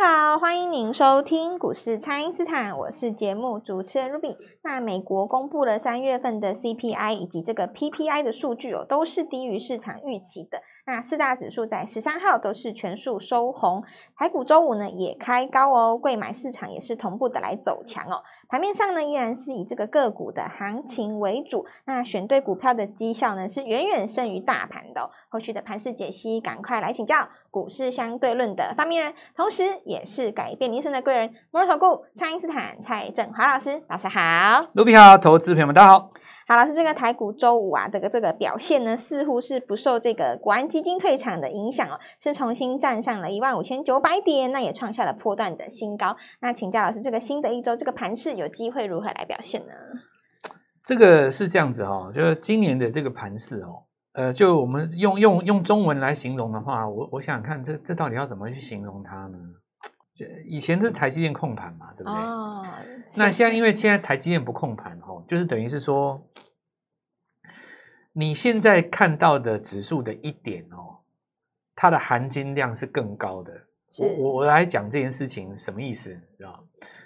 好，欢迎您收听股市蔡因斯坦，我是节目主持人 Ruby。那美国公布了三月份的 CPI 以及这个 PPI 的数据哦，都是低于市场预期的。那四大指数在十三号都是全数收红，台股周五呢也开高哦，柜买市场也是同步的来走强哦。盘面上呢依然是以这个个股的行情为主，那选对股票的绩效呢是远远胜于大盘的哦。后续的盘势解析，赶快来请教股市相对论的发明人，同时也是改变人生的贵人——摩尔投顾蔡英斯坦蔡振华老师，老师好。卢比好，投资朋友们大家好。好，老师，这个台股周五啊，这个这个表现呢，似乎是不受这个国安基金退场的影响哦，是重新站上了一万五千九百点，那也创下了波段的新高。那请教老师，这个新的一周，这个盘势有机会如何来表现呢？这个是这样子哈、哦，就是今年的这个盘势哦。呃，就我们用用用中文来形容的话，我我想想看，这这到底要怎么去形容它呢？这以前是台积电控盘嘛，对不对？哦。那现在因为现在台积电不控盘哦，就是等于是说，你现在看到的指数的一点哦，它的含金量是更高的。我我我来讲这件事情什么意思，知道？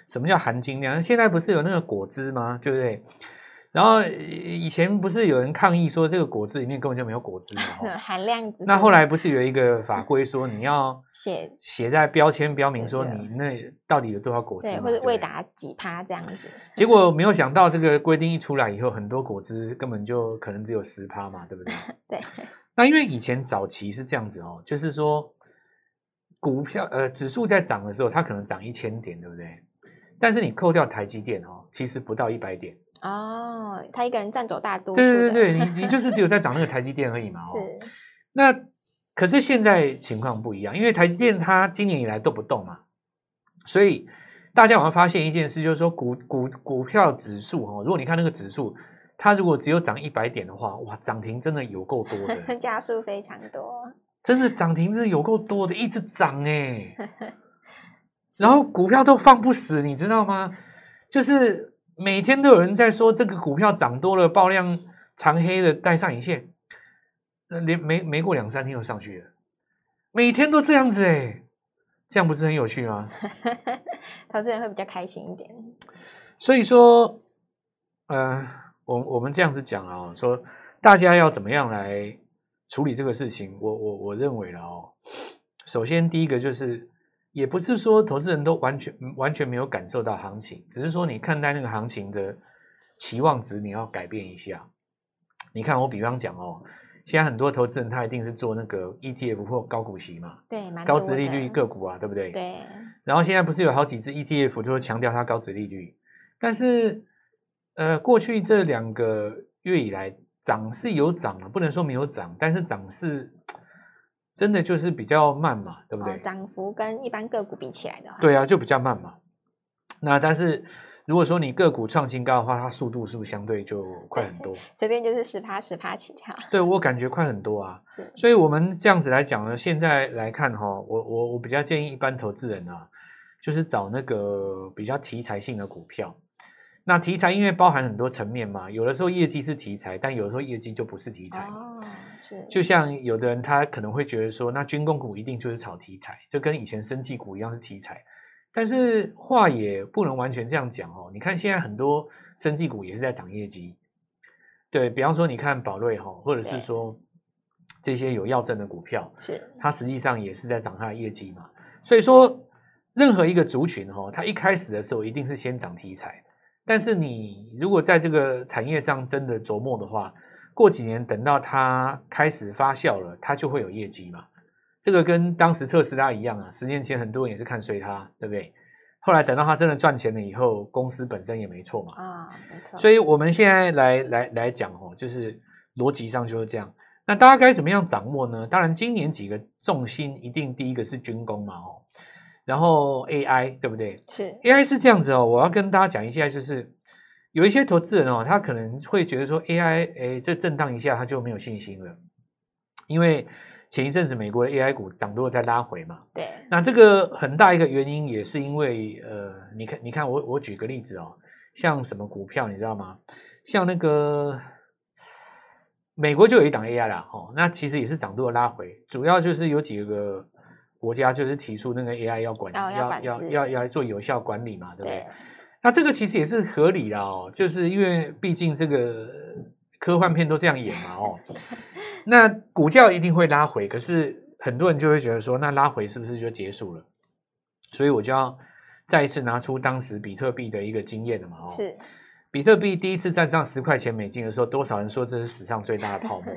什么叫含金量？现在不是有那个果汁吗？对不对？然后以前不是有人抗议说这个果汁里面根本就没有果汁嘛？含量。那后来不是有一个法规说你要 写写在标签标明说你那到底有多少果汁？对，或者未达几趴这样子。结果 没有想到这个规定一出来以后，很多果汁根本就可能只有十趴嘛，对不对？对。那因为以前早期是这样子哦，就是说股票呃指数在涨的时候，它可能涨一千点，对不对？但是你扣掉台积电哦，其实不到一百点。哦，他一个人占走大多数。对对对，你你就是只有在 涨那个台积电而已嘛。哦，是。那可是现在情况不一样，因为台积电它今年以来都不动嘛，所以大家有没有发现一件事，就是说股股股票指数哦，如果你看那个指数，它如果只有涨一百点的话，哇，涨停真的有够多的，加速非常多，真的涨停真的有够多的，一直涨哎。然后股票都放不死，你知道吗？就是。每天都有人在说这个股票涨多了，爆量长黑的带上影线，那连没没过两三天又上去了，每天都这样子哎，这样不是很有趣吗？投资人会比较开心一点。所以说，呃，我我们这样子讲啊，说大家要怎么样来处理这个事情，我我我认为了哦，首先第一个就是。也不是说投资人都完全完全没有感受到行情，只是说你看待那个行情的期望值你要改变一下。你看我比方讲哦，现在很多投资人他一定是做那个 ETF 或高股息嘛，对，高值利率个股啊，对不对？对。然后现在不是有好几只 ETF 就会强调它高值利率，但是呃，过去这两个月以来涨是有涨了，不能说没有涨，但是涨势。真的就是比较慢嘛，对不对？涨幅跟一般个股比起来的话，对啊，就比较慢嘛。那但是如果说你个股创新高的话，它速度是不是相对就快很多？随便就是十趴十趴起跳。对，我感觉快很多啊。是，所以我们这样子来讲呢，现在来看哈，我我我比较建议一般投资人啊，就是找那个比较题材性的股票。那题材因为包含很多层面嘛，有的时候业绩是题材，但有的时候业绩就不是题材。哦是，就像有的人他可能会觉得说，那军工股一定就是炒题材，就跟以前生技股一样是题材。但是话也不能完全这样讲哦。你看现在很多生技股也是在涨业绩，对，比方说你看宝瑞哈，或者是说这些有药证的股票，是它实际上也是在涨它的业绩嘛。所以说任何一个族群哈，它一开始的时候一定是先涨题材，但是你如果在这个产业上真的琢磨的话，过几年等到它开始发酵了，它就会有业绩嘛。这个跟当时特斯拉一样啊，十年前很多人也是看衰它，对不对？后来等到它真的赚钱了以后，公司本身也没错嘛。啊，没错。所以我们现在来来来讲哦，就是逻辑上就是这样。那大家该怎么样掌握呢？当然，今年几个重心一定第一个是军工嘛，哦，然后 AI 对不对？是 AI 是这样子哦，我要跟大家讲一下，就是。有一些投资人哦，他可能会觉得说 AI，哎，这震荡一下他就没有信心了，因为前一阵子美国的 AI 股涨多了再拉回嘛。对。那这个很大一个原因也是因为，呃，你看，你看我我举个例子哦，像什么股票你知道吗？像那个美国就有一档 AI 啦，哦，那其实也是涨多了拉回，主要就是有几个国家就是提出那个 AI 要管，哦、要要要要来做有效管理嘛，对不对？对那这个其实也是合理啦哦，就是因为毕竟这个科幻片都这样演嘛哦，那股价一定会拉回，可是很多人就会觉得说，那拉回是不是就结束了？所以我就要再一次拿出当时比特币的一个经验了嘛哦，是比特币第一次站上十块钱美金的时候，多少人说这是史上最大的泡沫，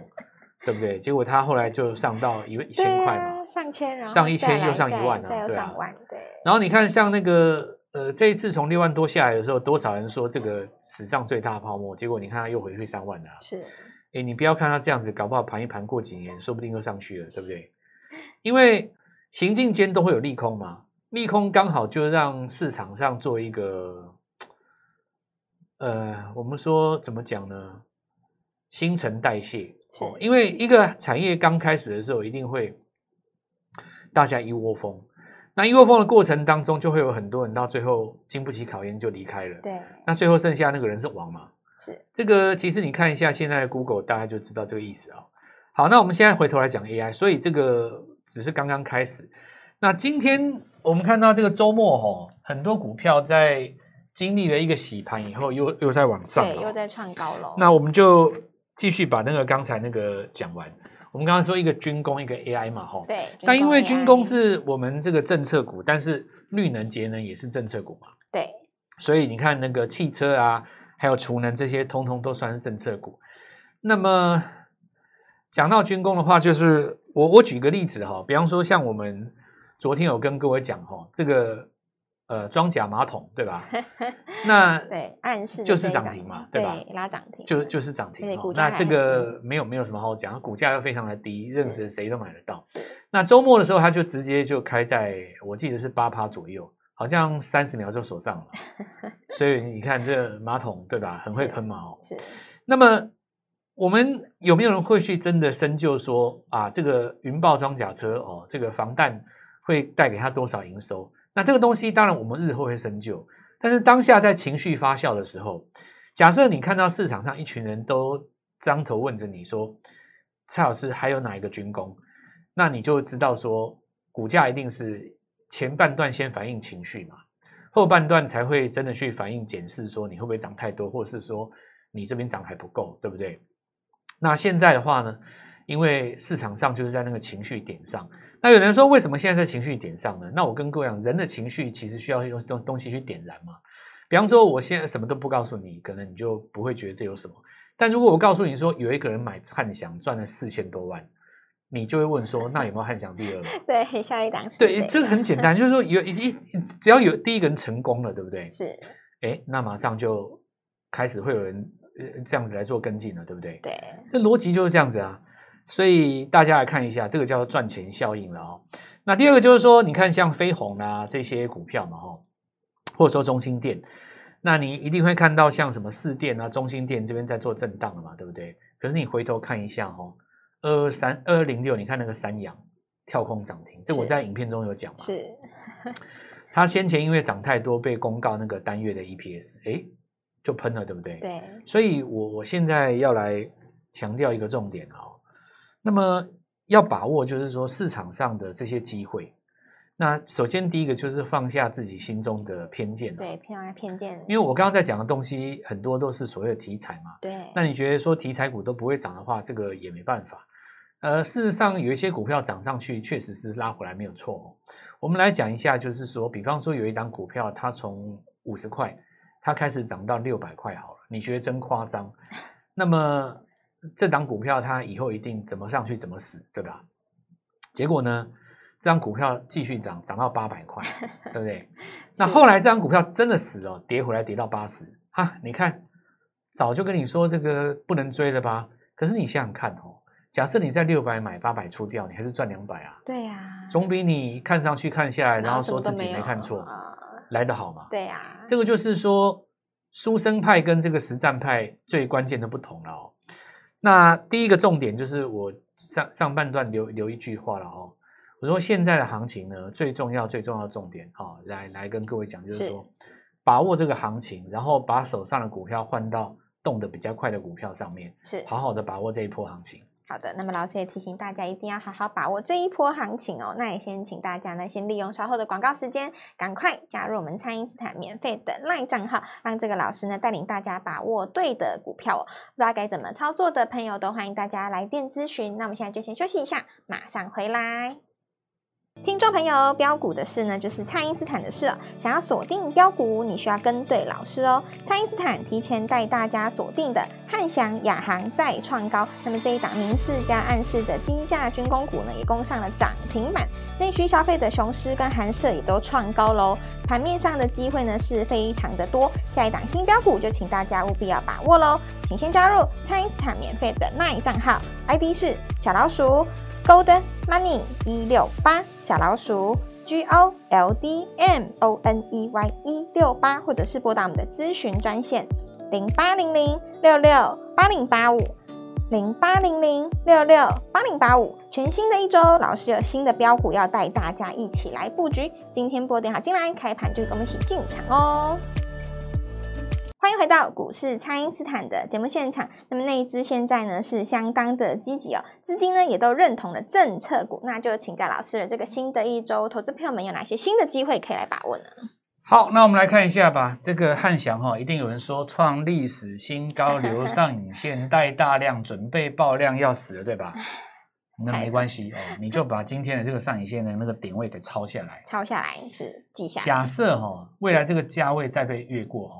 对不对？结果它后来就上到一一千块嘛，上千，然后上一千又上一万了，再又上万，对。然后你看像那个。呃，这一次从六万多下来的时候，多少人说这个史上最大泡沫？结果你看它又回去三万了。是，哎，你不要看它这样子，搞不好盘一盘过几年，说不定又上去了，对不对？因为行进间都会有利空嘛，利空刚好就让市场上做一个，呃，我们说怎么讲呢？新陈代谢。是，哦，因为一个产业刚开始的时候，一定会大家一窝蜂。那一窝蜂的过程当中，就会有很多人到最后经不起考验就离开了。对，那最后剩下那个人是王嘛？是这个，其实你看一下现在的 Google，大家就知道这个意思啊。好，那我们现在回头来讲 AI，所以这个只是刚刚开始。那今天我们看到这个周末哦，很多股票在经历了一个洗盘以后，又又在往上，对，又在创高了。那我们就继续把那个刚才那个讲完。我们刚刚说一个军工，一个 AI 嘛，吼。对。但因为军工是我们这个政策股，但是绿能节能也是政策股嘛。对。所以你看那个汽车啊，还有储能这些，通通都算是政策股。那么讲到军工的话，就是我我举个例子哈，比方说像我们昨天有跟各位讲哈，这个。呃，装甲马桶对吧？那对，暗示就是涨停嘛，对吧？拉涨停，就就是涨停。那这个没有没有什么好讲，股价又非常的低，认识谁都买得到。那周末的时候，它就直接就开在，我记得是八趴左右，好像三十秒就锁上了。所以你看这马桶对吧？很会喷嘛哦。是。那么我们有没有人会去真的深究说啊，这个云豹装甲车哦，这个防弹会带给他多少营收？那这个东西当然我们日后会深究，但是当下在情绪发酵的时候，假设你看到市场上一群人都张头问着你说，蔡老师还有哪一个军工？那你就知道说，股价一定是前半段先反映情绪嘛，后半段才会真的去反映检视说你会不会涨太多，或是说你这边涨还不够，对不对？那现在的话呢，因为市场上就是在那个情绪点上。那有人说，为什么现在在情绪点上呢？那我跟各位讲，人的情绪其实需要用东东西去点燃嘛。比方说，我现在什么都不告诉你，可能你就不会觉得这有什么。但如果我告诉你说，有一个人买汉翔赚了四千多万，你就会问说，那有没有汉翔第二轮？对，下一档是对，这个很简单，就是说有一一只要有第一个人成功了，对不对？是。哎，那马上就开始会有人呃这样子来做跟进了，对不对？对，这逻辑就是这样子啊。所以大家来看一下，这个叫做赚钱效应了哦。那第二个就是说，你看像飞鸿啊这些股票嘛，哈，或者说中兴电，那你一定会看到像什么四电啊、中兴电这边在做震荡了嘛，对不对？可是你回头看一下哈，二二三二二零六，你看那个三阳跳空涨停，这我在影片中有讲嘛。是。他先前因为涨太多，被公告那个单月的 EPS，哎，就喷了，对不对？对。所以我我现在要来强调一个重点啊。那么要把握，就是说市场上的这些机会。那首先第一个就是放下自己心中的偏见，对，偏爱偏见。因为我刚刚在讲的东西很多都是所谓的题材嘛，对。那你觉得说题材股都不会涨的话，这个也没办法。呃，事实上有一些股票涨上去，确实是拉回来没有错哦。我们来讲一下，就是说，比方说有一档股票，它从五十块，它开始涨到六百块，好了，你觉得真夸张？那么。这档股票它以后一定怎么上去怎么死，对吧？结果呢，这张股票继续涨，涨到八百块，对不对？那后来这张股票真的死了，跌回来跌到八十，哈，你看，早就跟你说这个不能追了吧？可是你想想看哦，假设你在六百买八百出掉，你还是赚两百啊？对呀，总比你看上去看下来，然后说自己没看错来得好嘛？对呀，这个就是说，书生派跟这个实战派最关键的不同了哦。那第一个重点就是我上上半段留留一句话了哦，我说现在的行情呢，最重要最重要的重点哦，来来跟各位讲，就是说把握这个行情，然后把手上的股票换到动得比较快的股票上面，是好好的把握这一波行情。好的，那么老师也提醒大家一定要好好把握这一波行情哦。那也先请大家呢，先利用稍后的广告时间，赶快加入我们蔡因斯坦免费的 LINE 账号，让这个老师呢带领大家把握对的股票哦。不知道该怎么操作的朋友，都欢迎大家来电咨询。那我们现在就先休息一下，马上回来。听众朋友，标股的事呢，就是蔡因斯坦的事哦。想要锁定标股，你需要跟对老师哦。蔡因斯坦提前带大家锁定的汉翔、亚航再创高，那么这一档明示加暗示的低价军工股呢，也攻上了涨停板。内需消费的雄狮跟寒舍也都创高喽。盘面上的机会呢是非常的多，下一档新标股就请大家务必要把握喽。请先加入蔡因斯坦免费的 LINE 账号，ID 是小老鼠。Gold Money 一六八小老鼠 G O L D M O N E Y 一六八，或者是拨打我们的咨询专线零八零零六六八零八五零八零零六六八零八五。全新的一周，老师有新的标股要带大家一起来布局。今天拨电话进来，开盘就跟我们一起进场哦。欢迎回到股市，蔡因斯坦的节目现场。那么内资现在呢是相当的积极哦，资金呢也都认同了政策股。那就请教老师了，这个新的一周，投资朋友们有哪些新的机会可以来把握呢？好，那我们来看一下吧。这个汉翔哈，一定有人说创历史新高，留上影线，带大量，准备爆量要死了，对吧？那没关系哦，你就把今天的这个上影线的那个点位给抄下来，抄下来是记下来。假设哈，未来这个价位再被越过哈。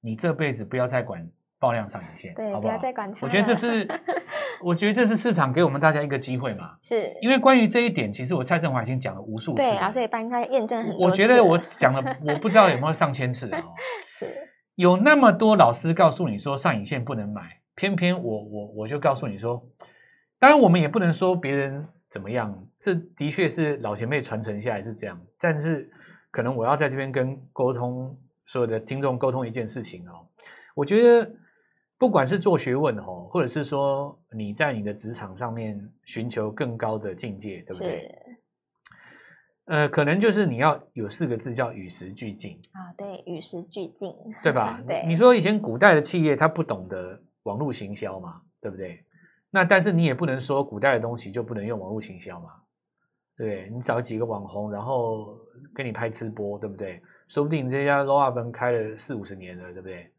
你这辈子不要再管爆量上影线，对，好不好？不要再管它。我觉得这是，我觉得这是市场给我们大家一个机会嘛。是，因为关于这一点，其实我蔡振华已经讲了无数次。对，老师也帮他验证很多。我觉得我讲了，我不知道有没有上千次哦。是，有那么多老师告诉你说上影线不能买，偏偏我我我就告诉你说，当然我们也不能说别人怎么样，这的确是老前辈传承下来是这样，但是可能我要在这边跟沟通。所有的听众沟通一件事情哦，我觉得不管是做学问哦，或者是说你在你的职场上面寻求更高的境界，对不对？是。呃，可能就是你要有四个字叫与时俱进啊，对，与时俱进，对吧？对。你说以前古代的企业他不懂得网络行销嘛，对不对？那但是你也不能说古代的东西就不能用网络行销嘛，对，你找几个网红，然后跟你拍吃播，对不对？说不定这家 Low up 开了四五十年了，对不对？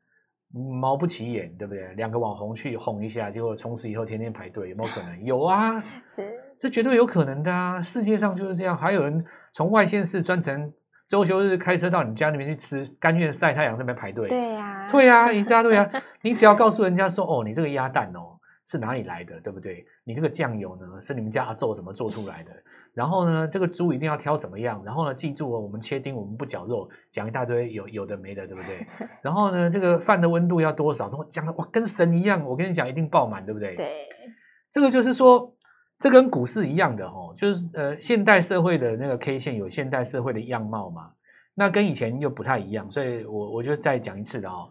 毛不起眼，对不对？两个网红去哄一下，结果从此以后天天排队，有没有可能？有啊，是，这绝对有可能的啊！世界上就是这样，还有人从外县市专程周休日开车到你家里面去吃，甘愿晒太阳那边排队。对呀、啊，对呀、啊，一大堆啊！你只要告诉人家说，哦，你这个鸭蛋哦是哪里来的，对不对？你这个酱油呢是你们家阿祖怎么做出来的？然后呢，这个猪一定要挑怎么样？然后呢，记住哦，我们切丁，我们不绞肉，讲一大堆有有的没的，对不对？然后呢，这个饭的温度要多少？都讲的哇，跟神一样。我跟你讲，一定爆满，对不对？对，这个就是说，这跟股市一样的哦，就是呃，现代社会的那个 K 线有现代社会的样貌嘛，那跟以前又不太一样，所以我我就再讲一次的哦。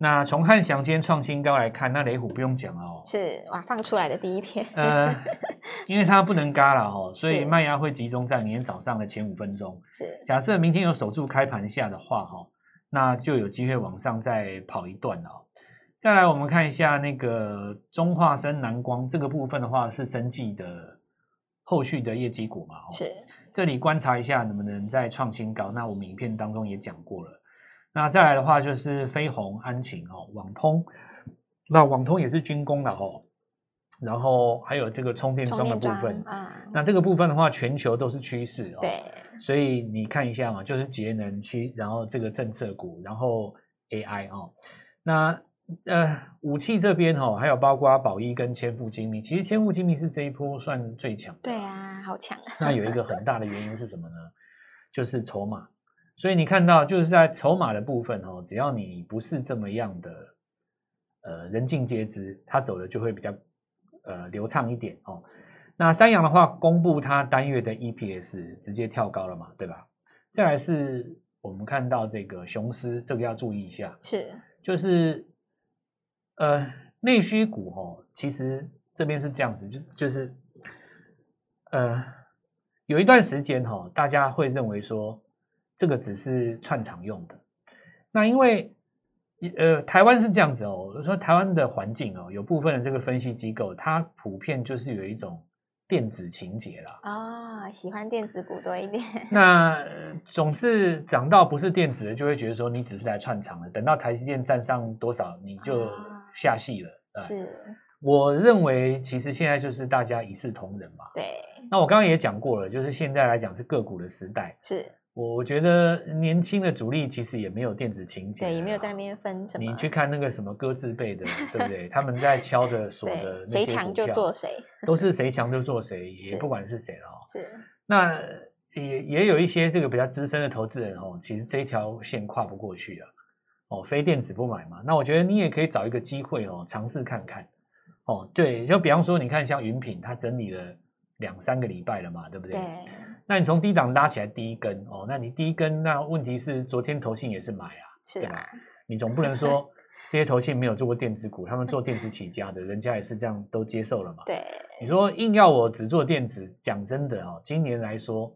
那从汉翔今天创新高来看，那雷虎不用讲了哦，是哇，放出来的第一天，呃，因为它不能嘎了哦，所以卖压会集中在明天早上的前五分钟。是，假设明天有守住开盘下的话哈，那就有机会往上再跑一段了。再来，我们看一下那个中化生、蓝光这个部分的话，是生技的后续的业绩股嘛？是，这里观察一下能不能再创新高。那我们影片当中也讲过了。那再来的话就是飞鸿、安晴哦，网通，那网通也是军工的哦，然后还有这个充电桩的部分啊。那这个部分的话，全球都是趋势哦。对，所以你看一下嘛，就是节能区，然后这个政策股，然后 AI 哦。那呃，武器这边哦，还有包括宝一跟千富精密，其实千富精密是这一波算最强的。对啊，好强啊。那有一个很大的原因是什么呢？就是筹码。所以你看到就是在筹码的部分哦，只要你不是这么样的，呃，人尽皆知，它走的就会比较呃流畅一点哦。那三阳的话，公布它单月的 EPS 直接跳高了嘛，对吧？再来是我们看到这个雄狮，这个要注意一下，是就是呃内需股哦，其实这边是这样子，就就是呃有一段时间哈，大家会认为说。这个只是串场用的，那因为呃，台湾是这样子哦，我说台湾的环境哦，有部分的这个分析机构，它普遍就是有一种电子情结啦。啊、哦，喜欢电子股多一点。那总是涨到不是电子的，就会觉得说你只是来串场的，等到台积电站上多少，你就下戏了。哦、是，我认为其实现在就是大家一视同仁嘛。对。那我刚刚也讲过了，就是现在来讲是个股的时代。是。我觉得年轻的主力其实也没有电子情节，对，也没有在那边分什么。你去看那个什么歌字辈的，对不对？他们在敲的 锁的那些，谁强就做谁，都是谁 强就做谁，也不管是谁了哦。是。那也也有一些这个比较资深的投资人哦，其实这一条线跨不过去啊。哦，非电子不买嘛。那我觉得你也可以找一个机会哦，尝试看看。哦，对，就比方说，你看像云品，它整理了两三个礼拜了嘛，对不对？对。那你从低档拉起来第一根哦，那你第一根，那问题是昨天投信也是买啊，是吧？你总不能说 这些投信没有做过电子股，他们做电子起家的，人家也是这样都接受了嘛？对。你说硬要我只做电子，讲真的哦，今年来说，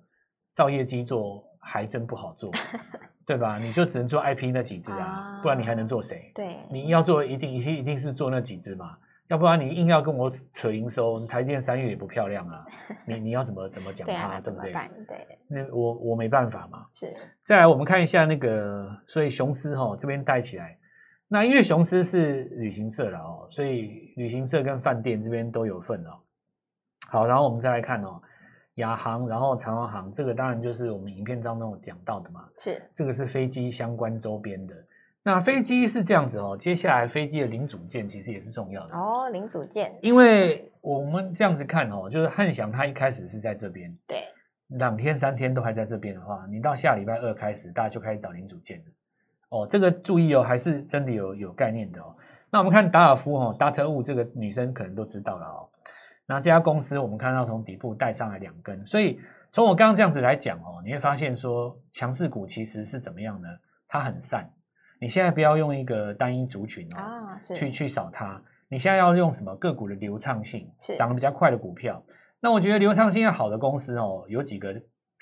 造业绩做还真不好做，对吧？你就只能做 IP 那几只啊，不然你还能做谁？对，你要做一定一定一定是做那几只嘛。要不然你硬要跟我扯营收，台电三月也不漂亮啊！你你要怎么怎么讲它，对不对？对，那我我没办法嘛。是。再来，我们看一下那个，所以雄狮哈这边带起来，那因为雄狮是旅行社了哦，所以旅行社跟饭店这边都有份哦。好，然后我们再来看哦，亚航，然后长荣航，这个当然就是我们影片当中有讲到的嘛。是。这个是飞机相关周边的。那飞机是这样子哦，接下来飞机的零组件其实也是重要的哦。零组件，因为我们这样子看哦，就是汉翔它一开始是在这边，对，两天三天都还在这边的话，你到下礼拜二开始，大家就开始找零组件了哦。这个注意哦，还是真的有有概念的哦。那我们看达尔夫哦，Dr. Wu 这个女生可能都知道了哦。那这家公司我们看到从底部带上来两根，所以从我刚刚这样子来讲哦，你会发现说强势股其实是怎么样呢？它很散。你现在不要用一个单一族群哦，啊、去去扫它。你现在要用什么个股的流畅性，是涨得比较快的股票。那我觉得流畅性要好的公司哦，有几个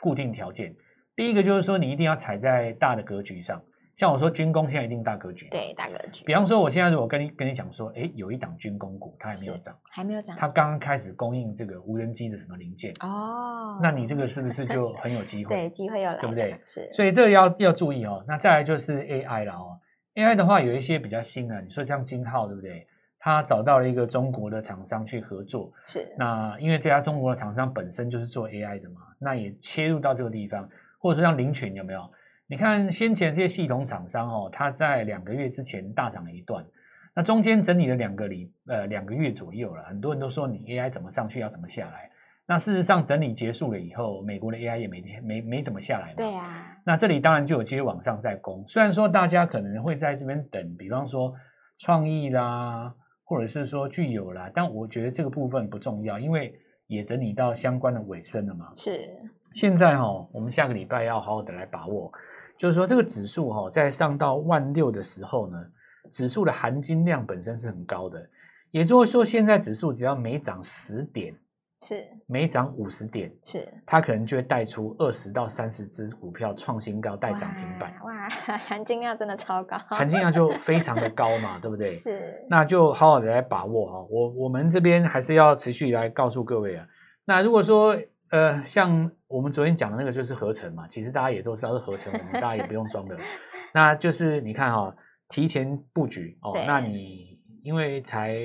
固定条件。第一个就是说，你一定要踩在大的格局上。像我说军工现在一定大格局，对大格局。比方说，我现在如果跟你跟你讲说，诶，有一档军工股，它还没有涨，还没有涨，它刚刚开始供应这个无人机的什么零件哦，那你这个是不是就很有机会？对，机会有来，对不对？是，所以这个要要注意哦。那再来就是 AI 了哦，AI 的话有一些比较新的，你说像金浩，对不对？他找到了一个中国的厂商去合作，是。那因为这家中国的厂商本身就是做 AI 的嘛，那也切入到这个地方，或者说像林群有没有？你看先前这些系统厂商哦，它在两个月之前大涨了一段，那中间整理了两个礼呃两个月左右了。很多人都说你 AI 怎么上去要怎么下来，那事实上整理结束了以后，美国的 AI 也没没没怎么下来嘛。对啊。那这里当然就有机会往上再攻。虽然说大家可能会在这边等，比方说创意啦，或者是说具有啦，但我觉得这个部分不重要，因为也整理到相关的尾声了嘛。是。现在哈，我们下个礼拜要好好的来把握。就是说，这个指数哈，在上到万六的时候呢，指数的含金量本身是很高的。也就是说，现在指数只要每涨十点，是每涨五十点，是它可能就会带出二十到三十只股票创新高，带涨停板。哇，含金量真的超高，含金量就非常的高嘛，对不对？是，那就好好的来把握哈。我我们这边还是要持续来告诉各位啊。那如果说，呃，像我们昨天讲的那个就是合成嘛，其实大家也都知道是合成，我们大家也不用装的。那就是你看哈、哦，提前布局哦，那你因为才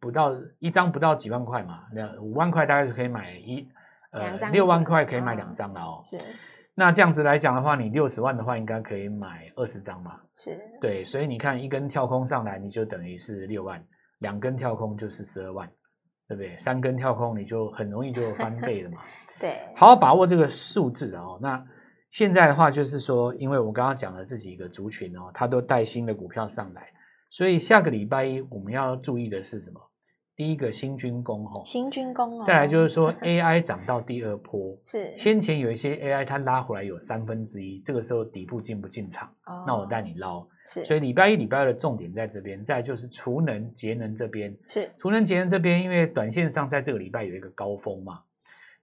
不到一张不到几万块嘛，那五万块大概就可以买一呃六万块可以买两张了哦。是，那这样子来讲的话，你六十万的话应该可以买二十张嘛。是，对，所以你看一根跳空上来，你就等于是六万，两根跳空就是十二万，对不对？三根跳空你就很容易就翻倍了嘛。对，好好把握这个数字哦。那现在的话，就是说，因为我刚刚讲的这几个族群哦，它都带新的股票上来，所以下个礼拜一我们要注意的是什么？第一个新军工哦，新军工哦。再来就是说 AI 涨到第二波，是先前有一些 AI 它拉回来有三分之一，这个时候底部进不进场？哦，那我带你捞。是，所以礼拜一、礼拜二的重点在这边。再来就是储能、节能这边，是储能、节能这边，因为短线上在这个礼拜有一个高峰嘛。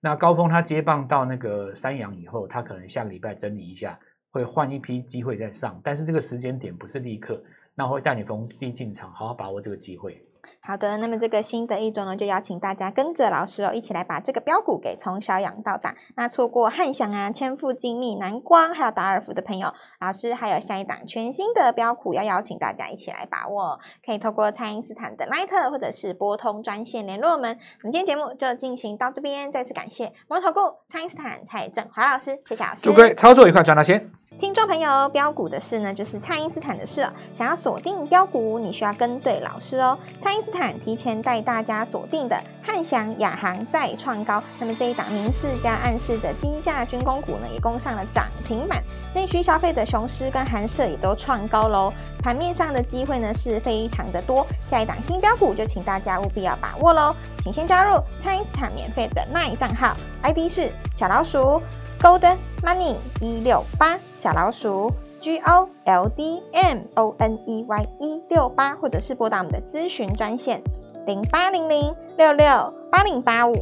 那高峰他接棒到那个三阳以后，他可能下个礼拜整理一下，会换一批机会再上，但是这个时间点不是立刻，那会带你逢低进场，好好把握这个机会。好的，那么这个新的一周呢，就邀请大家跟着老师哦，一起来把这个标股给从小养到大。那错过汉翔啊、千富精密、南光还有达尔福的朋友，老师还有下一档全新的标股要邀请大家一起来把握，可以透过蔡因斯坦的 Line 或者是拨通专线联络我们。我们今天节目就进行到这边，再次感谢摩投顾蔡因斯坦蔡正华老师，谢谢老师。祝各位操作愉快，赚大钱。听众朋友，标股的事呢，就是蔡因斯坦的事哦。想要锁定标股，你需要跟对老师哦。蔡因斯坦提前带大家锁定的汉翔、亚航再创高，那么这一档明示加暗示的低价军工股呢，也攻上了涨停板。内需消费的雄狮跟寒舍也都创高喽。盘面上的机会呢是非常的多，下一档新标股就请大家务必要把握喽。请先加入蔡因斯坦免费的 LINE 账号，ID 是小老鼠。Gold Money 一六八小老鼠 G O L D M O N E Y 一六八，或者是拨打我们的咨询专线零八零零六六八零八五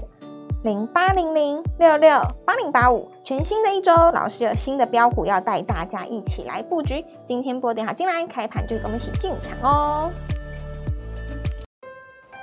零八零零六六八零八五。全新的一周，老师有新的标股要带大家一起来布局。今天拨电话进来，开盘就跟我们一起进场哦。